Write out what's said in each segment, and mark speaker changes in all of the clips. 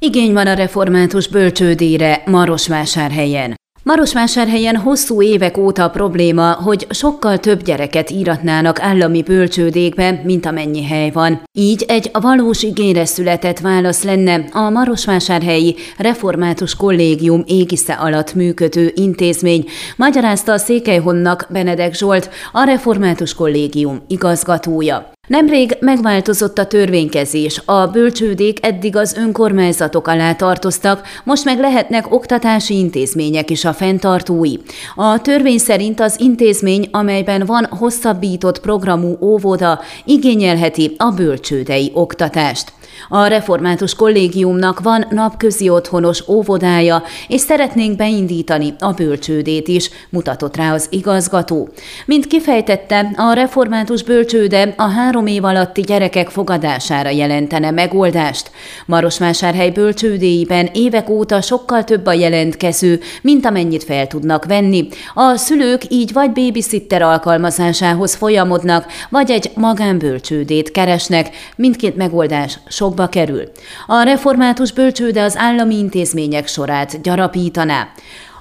Speaker 1: Igény van a református bölcsődére Marosvásárhelyen. Marosvásárhelyen hosszú évek óta a probléma, hogy sokkal több gyereket íratnának állami bölcsődékbe, mint amennyi hely van. Így egy valós igényre született válasz lenne a Marosvásárhelyi Református Kollégium égisze alatt működő intézmény, magyarázta a Székelyhonnak Benedek Zsolt, a Református Kollégium igazgatója. Nemrég megváltozott a törvénykezés, a bölcsődék eddig az önkormányzatok alá tartoztak, most meg lehetnek oktatási intézmények is a fenntartói. A törvény szerint az intézmény, amelyben van hosszabbított programú óvoda, igényelheti a bölcsődei oktatást. A református kollégiumnak van napközi otthonos óvodája, és szeretnénk beindítani a bölcsődét is, mutatott rá az igazgató. Mint kifejtette, a református bölcsőde a három év alatti gyerekek fogadására jelentene megoldást. Marosvásárhely bölcsődéiben évek óta sokkal több a jelentkező, mint amennyit fel tudnak venni. A szülők így vagy babysitter alkalmazásához folyamodnak, vagy egy magánbölcsődét keresnek. Mindkét megoldás sokba kerül. A református bölcsőde az állami intézmények sorát gyarapítaná.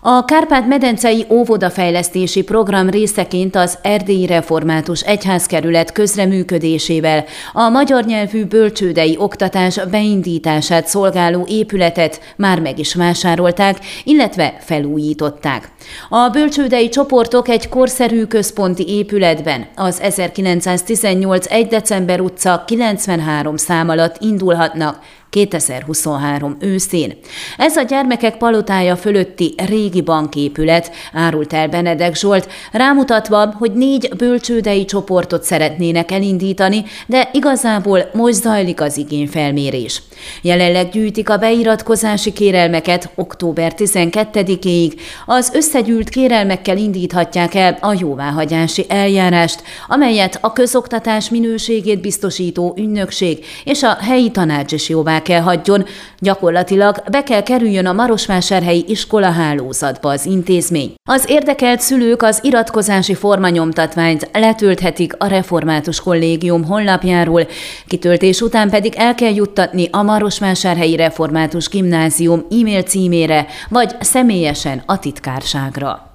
Speaker 1: A Kárpát-medencei óvodafejlesztési program részeként az Erdélyi Református Egyházkerület közreműködésével a magyar nyelvű bölcsődei oktatás beindítását szolgáló épületet már meg is vásárolták, illetve felújították. A bölcsődei csoportok egy korszerű központi épületben az 1918 1. december utca 93 szám alatt indulhatnak, 2023 őszén. Ez a gyermekek palotája fölötti régi banképület, árult el Benedek Zsolt, rámutatva, hogy négy bölcsődei csoportot szeretnének elindítani, de igazából most zajlik az igényfelmérés. Jelenleg gyűjtik a beiratkozási kérelmeket október 12-ig, az összegyűlt kérelmekkel indíthatják el a jóváhagyási eljárást, amelyet a közoktatás minőségét biztosító ügynökség és a helyi tanács is jóvá kell hagyjon, gyakorlatilag be kell kerüljön a Marosvásárhelyi iskola hálózatba az intézmény. Az érdekelt szülők az iratkozási formanyomtatványt letölthetik a Református Kollégium honlapjáról, kitöltés után pedig el kell juttatni a Marosvásárhelyi Református Gimnázium e-mail címére, vagy személyesen a titkárságra.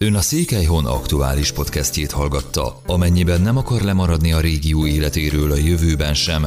Speaker 2: Ön a Székelyhon aktuális podcastjét hallgatta. Amennyiben nem akar lemaradni a régió életéről a jövőben sem,